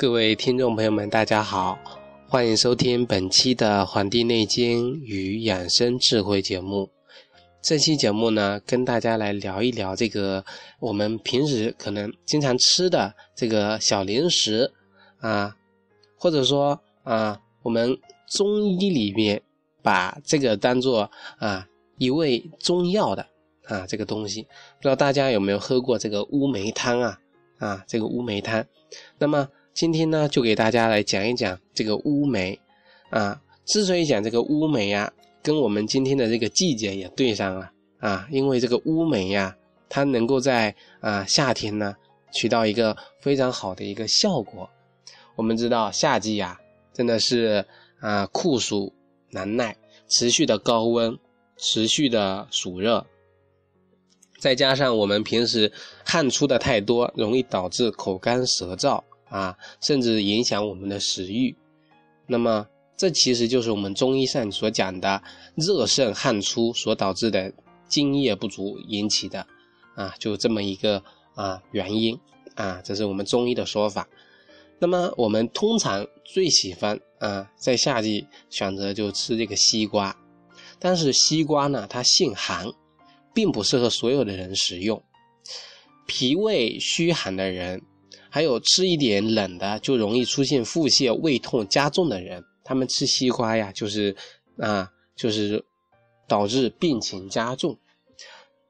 各位听众朋友们，大家好，欢迎收听本期的《黄帝内经与养生智慧》节目。这期节目呢，跟大家来聊一聊这个我们平时可能经常吃的这个小零食啊，或者说啊，我们中医里面把这个当做啊一味中药的啊这个东西，不知道大家有没有喝过这个乌梅汤啊？啊，这个乌梅汤，那么。今天呢，就给大家来讲一讲这个乌梅啊。之所以讲这个乌梅呀，跟我们今天的这个季节也对上了啊。因为这个乌梅呀，它能够在啊夏天呢，起到一个非常好的一个效果。我们知道夏季呀，真的是啊酷暑难耐，持续的高温，持续的暑热，再加上我们平时汗出的太多，容易导致口干舌燥。啊，甚至影响我们的食欲。那么，这其实就是我们中医上所讲的热盛汗出所导致的津液不足引起的。啊，就这么一个啊原因啊，这是我们中医的说法。那么，我们通常最喜欢啊，在夏季选择就吃这个西瓜。但是西瓜呢，它性寒，并不适合所有的人食用。脾胃虚寒的人。还有吃一点冷的就容易出现腹泻、胃痛加重的人，他们吃西瓜呀，就是啊，就是导致病情加重。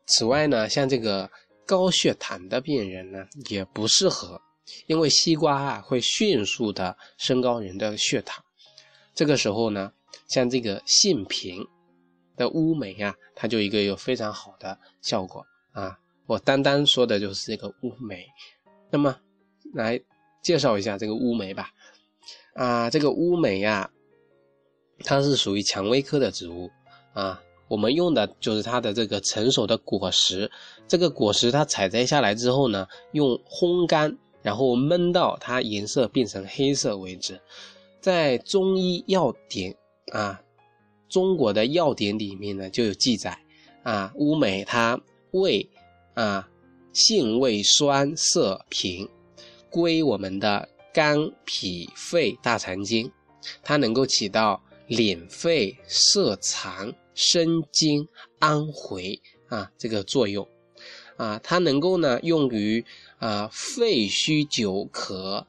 此外呢，像这个高血糖的病人呢，也不适合，因为西瓜啊会迅速的升高人的血糖。这个时候呢，像这个性平的乌梅啊，它就一个有非常好的效果啊。我单单说的就是这个乌梅，那么。来介绍一下这个乌梅吧，啊，这个乌梅呀，它是属于蔷薇科的植物啊。我们用的就是它的这个成熟的果实，这个果实它采摘下来之后呢，用烘干，然后焖到它颜色变成黑色为止。在中医药典啊，中国的药典里面呢就有记载啊，乌梅它味啊性味酸涩平。归我们的肝、脾、肺、大肠经，它能够起到敛肺、摄肠、生津、安回啊这个作用啊，它能够呢用于啊肺虚久咳、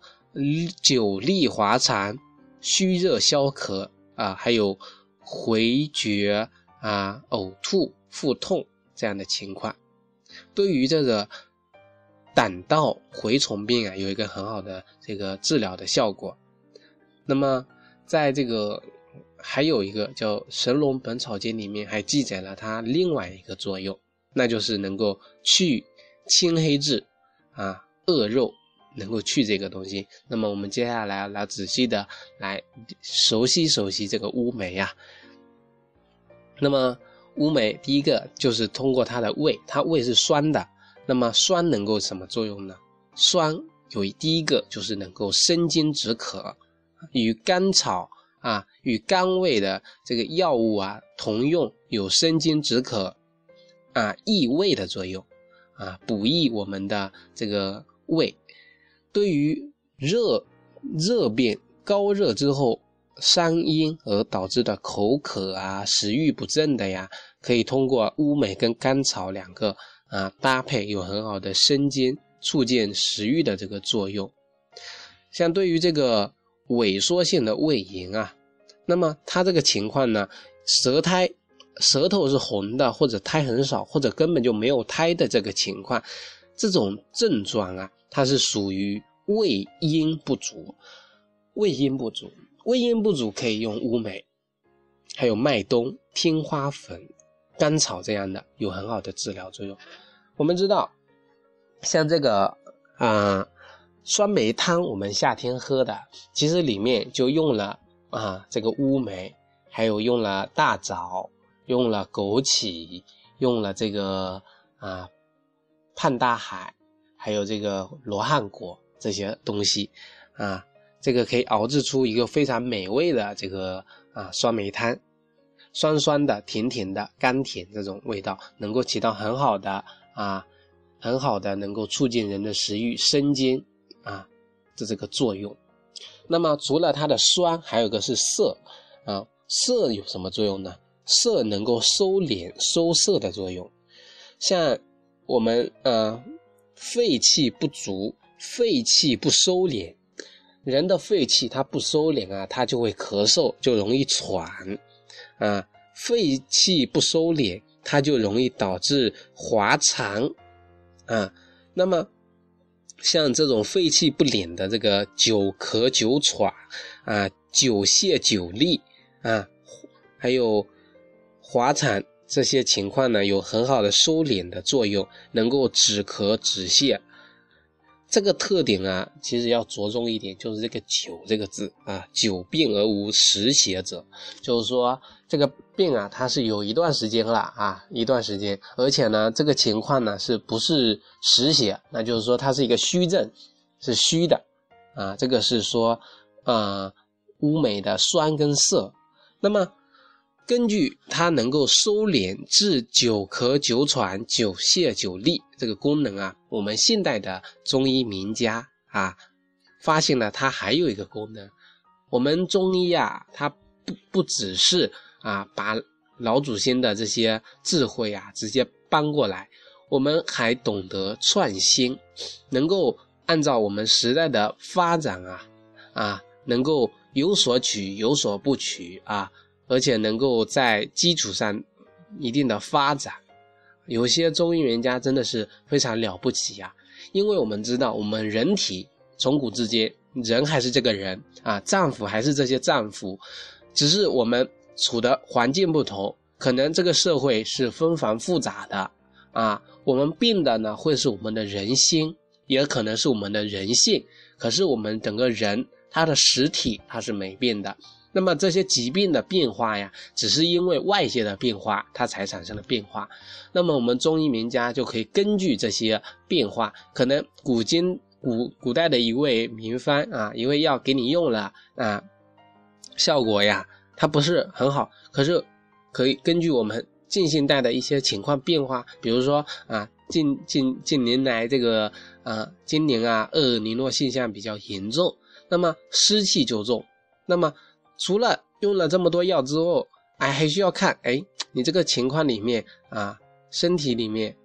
久痢滑肠、虚热消渴啊，还有回绝啊、呕吐、腹痛这样的情况。对于这个。胆道蛔虫病啊，有一个很好的这个治疗的效果。那么，在这个还有一个叫《神农本草经》里面还记载了它另外一个作用，那就是能够去青黑痣啊、恶肉，能够去这个东西。那么我们接下来来仔细的来熟悉熟悉这个乌梅呀。那么乌梅第一个就是通过它的味，它味是酸的。那么酸能够什么作用呢？酸有第一个就是能够生津止渴，与甘草啊与甘味的这个药物啊同用，有生津止渴啊益胃的作用啊补益我们的这个胃。对于热热病高热之后伤阴而导致的口渴啊食欲不振的呀，可以通过乌梅跟甘草两个。啊，搭配有很好的生津、促进食欲的这个作用。像对于这个萎缩性的胃炎啊，那么它这个情况呢，舌苔、舌头是红的，或者苔很少，或者根本就没有苔的这个情况，这种症状啊，它是属于胃阴不足。胃阴不足，胃阴不足可以用乌梅，还有麦冬、天花粉。甘草这样的有很好的治疗作用。我们知道，像这个啊酸梅汤，我们夏天喝的，其实里面就用了啊这个乌梅，还有用了大枣，用了枸杞，用了这个啊胖大海，还有这个罗汉果这些东西啊，这个可以熬制出一个非常美味的这个啊酸梅汤。酸酸的、甜甜的、甘甜这种味道，能够起到很好的啊，很好的能够促进人的食欲、生津啊的这个作用那么除了它的酸，还有一个是涩啊。涩有什么作用呢？涩能够收敛、收涩的作用。像我们呃肺气不足，肺气不收敛，人的肺气它不收敛啊，它就会咳嗽，就容易喘啊。肺气不收敛，它就容易导致滑肠啊。那么像这种肺气不敛的这个久咳久喘啊，久泻久痢啊，还有滑产这些情况呢，有很好的收敛的作用，能够止咳止泻。这个特点啊，其实要着重一点，就是这个“久”这个字啊，“久病而无实邪者”，就是说这个病啊，它是有一段时间了啊，一段时间，而且呢，这个情况呢，是不是实邪？那就是说它是一个虚症，是虚的啊。这个是说，呃，乌梅的酸跟涩，那么。根据它能够收敛治久咳久喘久泻久痢这个功能啊，我们现代的中医名家啊，发现了它还有一个功能。我们中医啊，它不不只是啊把老祖先的这些智慧啊直接搬过来，我们还懂得创新，能够按照我们时代的发展啊啊，能够有所取有所不取啊。而且能够在基础上一定的发展，有些中医人家真的是非常了不起呀。因为我们知道，我们人体从古至今，人还是这个人啊，脏腑还是这些脏腑，只是我们处的环境不同，可能这个社会是纷繁复杂的啊。我们病的呢，会是我们的人心，也可能是我们的人性。可是我们整个人，他的实体它是没变的。那么这些疾病的变化呀，只是因为外界的变化，它才产生了变化。那么我们中医名家就可以根据这些变化，可能古今古古代的一味名方啊，一味药给你用了啊，效果呀，它不是很好。可是可以根据我们近现代的一些情况变化，比如说啊，近近近年来这个啊，今年啊，厄尔尼诺现象比较严重，那么湿气就重，那么。除了用了这么多药之后，哎，还需要看，哎，你这个情况里面啊，身体里面，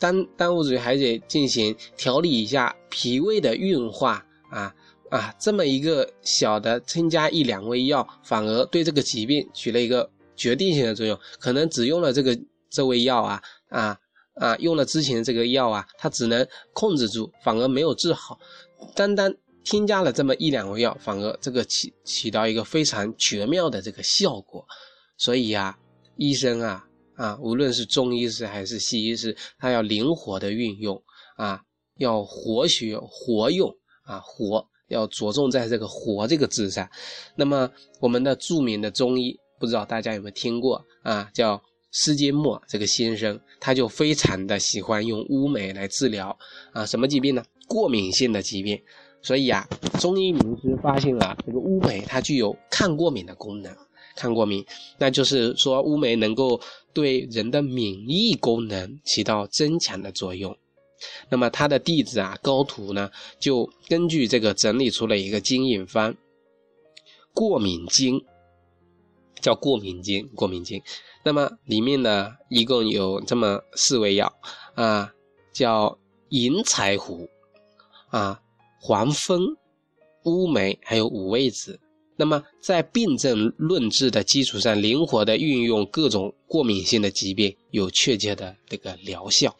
当当务之急还得进行调理一下脾胃的运化啊啊，这么一个小的增加一两味药，反而对这个疾病起了一个决定性的作用。可能只用了这个这味药啊啊啊，用了之前这个药啊，它只能控制住，反而没有治好，单单。添加了这么一两味药，反而这个起起到一个非常绝妙的这个效果。所以呀，医生啊啊，无论是中医师还是西医师，他要灵活的运用啊，要活学活用啊，活要着重在这个“活”这个字上。那么我们的著名的中医，不知道大家有没有听过啊？叫施金墨这个先生，他就非常的喜欢用乌梅来治疗啊什么疾病呢？过敏性的疾病。所以啊，中医名师发现了这个乌梅，它具有抗过敏的功能。抗过敏，那就是说乌梅能够对人的免疫功能起到增强的作用。那么他的弟子啊高徒呢，就根据这个整理出了一个金印方——过敏经，叫过敏经。过敏经，那么里面呢一共有这么四味药啊，叫银柴胡啊。黄蜂、乌梅还有五味子，那么在病症论治的基础上，灵活的运用各种过敏性的疾病，有确切的这个疗效，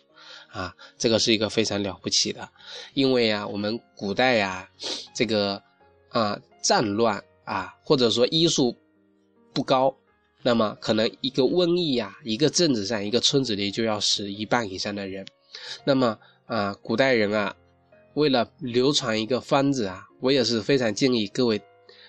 啊，这个是一个非常了不起的。因为啊，我们古代呀，这个啊战乱啊，或者说医术不高，那么可能一个瘟疫呀，一个镇子上一个村子里就要死一半以上的人，那么啊，古代人啊。为了流传一个方子啊，我也是非常建议各位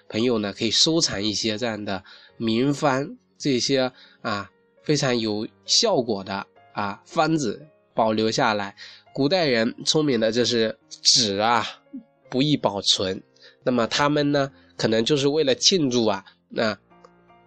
朋友呢，可以收藏一些这样的名方，这些啊非常有效果的啊方子保留下来。古代人聪明的就是纸啊不易保存，那么他们呢可能就是为了庆祝啊那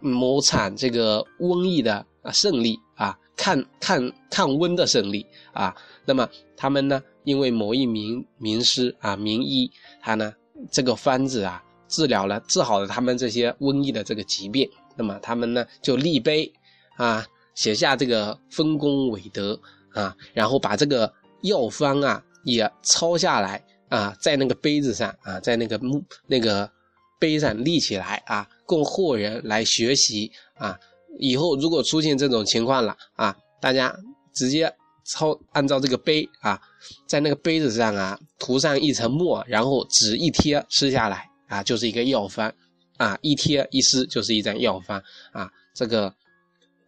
某场这个瘟疫的啊胜利啊抗抗抗瘟的胜利啊，那么他们呢？因为某一名名师啊名医，他呢这个方子啊，治疗了治好了他们这些瘟疫的这个疾病，那么他们呢就立碑啊，写下这个丰功伟德啊，然后把这个药方啊也抄下来啊，在那个杯子上啊，在那个木那个碑上立起来啊，供后人来学习啊。以后如果出现这种情况了啊，大家直接抄按照这个杯啊。在那个杯子上啊，涂上一层墨，然后纸一贴，撕下来啊，就是一个药方啊，一贴一撕就是一张药方啊。这个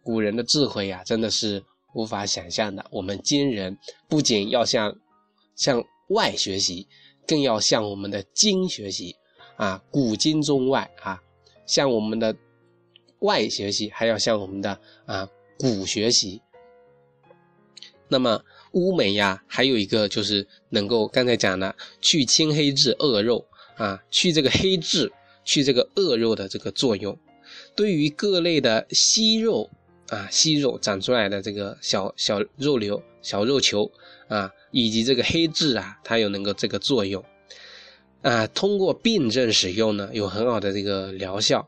古人的智慧呀，真的是无法想象的。我们今人不仅要向向外学习，更要向我们的经学习啊，古今中外啊，向我们的外学习，还要向我们的啊古学习。那么。乌梅呀，还有一个就是能够刚才讲的去青黑痣恶肉啊，去这个黑痣，去这个恶肉的这个作用。对于各类的息肉啊，息肉长出来的这个小小肉瘤、小肉球啊，以及这个黑痣啊，它有能够这个作用啊。通过病症使用呢，有很好的这个疗效。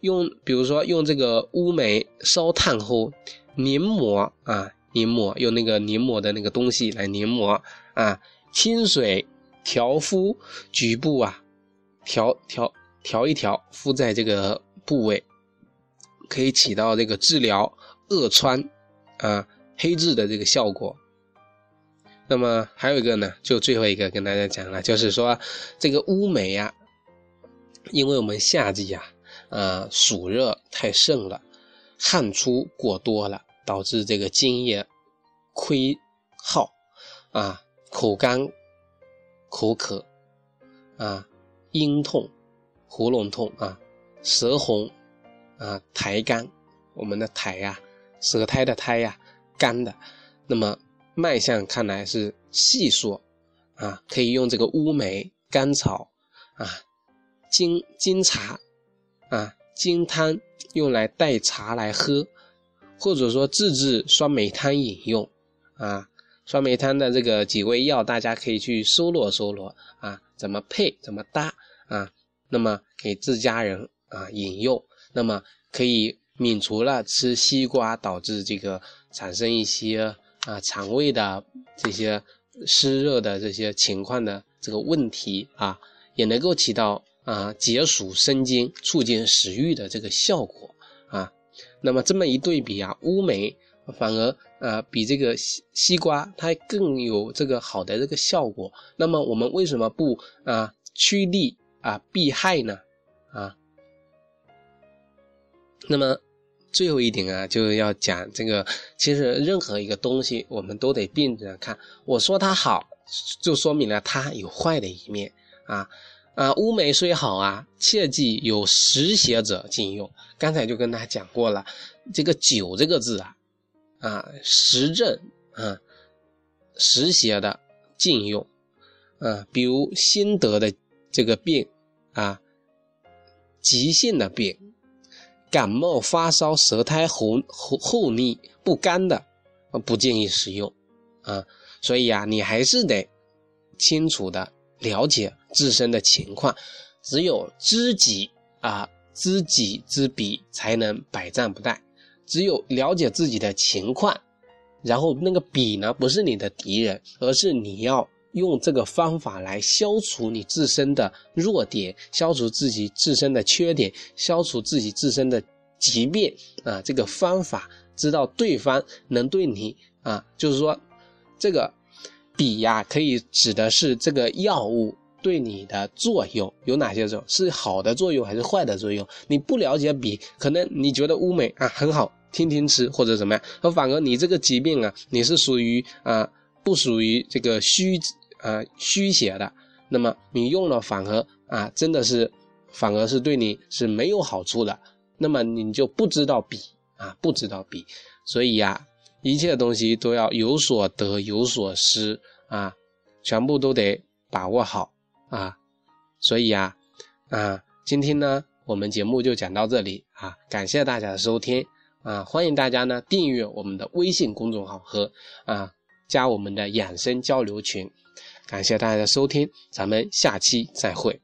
用比如说用这个乌梅烧炭后黏膜啊。黏膜用那个黏膜的那个东西来黏膜啊，清水调敷局部啊，调调调一调敷在这个部位，可以起到这个治疗恶疮啊黑痣的这个效果。那么还有一个呢，就最后一个跟大家讲了，就是说这个乌梅呀，因为我们夏季呀，啊暑热太盛了，汗出过多了。导致这个津液亏耗啊，口干、口渴啊，咽痛、喉咙痛啊，舌红啊，苔干。我们的苔呀，舌苔的苔呀，干的。那么脉象看来是细数啊，可以用这个乌梅、甘草啊、金金茶啊、金汤用来代茶来喝。或者说自制酸梅汤饮用，啊，酸梅汤的这个几味药，大家可以去搜罗搜罗啊，怎么配怎么搭啊，那么给自家人啊饮用，那么可以免除了吃西瓜导致这个产生一些啊肠胃的这些湿热的这些情况的这个问题啊，也能够起到啊解暑生津、促进食欲的这个效果啊。那么这么一对比啊，乌梅反而啊比这个西西瓜它更有这个好的这个效果。那么我们为什么不啊趋利啊避害呢？啊，那么最后一点啊，就要讲这个，其实任何一个东西我们都得并着看。我说它好，就说明了它有坏的一面啊。啊，乌梅虽好啊，切记有实邪者禁用。刚才就跟大家讲过了，这个“酒”这个字啊，啊，实症啊，实邪的禁用啊，比如心得的这个病啊，急性的病，感冒发烧、舌苔红厚厚腻不干的，不建议使用啊。所以啊，你还是得清楚的了解。自身的情况，只有知己啊，知己知彼，才能百战不殆。只有了解自己的情况，然后那个彼呢，不是你的敌人，而是你要用这个方法来消除你自身的弱点，消除自己自身的缺点，消除自己自身的疾病啊。这个方法，知道对方能对你啊，就是说，这个比呀，可以指的是这个药物。对你的作用有哪些种？是好的作用还是坏的作用？你不了解比，可能你觉得乌梅啊很好，天天吃或者怎么样，而反而你这个疾病啊，你是属于啊不属于这个虚啊虚邪的，那么你用了反而啊真的是反而是对你是没有好处的，那么你就不知道比啊不知道比，所以呀，一切东西都要有所得有所失啊，全部都得把握好。啊，所以呀，啊，今天呢，我们节目就讲到这里啊，感谢大家的收听啊，欢迎大家呢订阅我们的微信公众号和啊加我们的养生交流群，感谢大家的收听，咱们下期再会。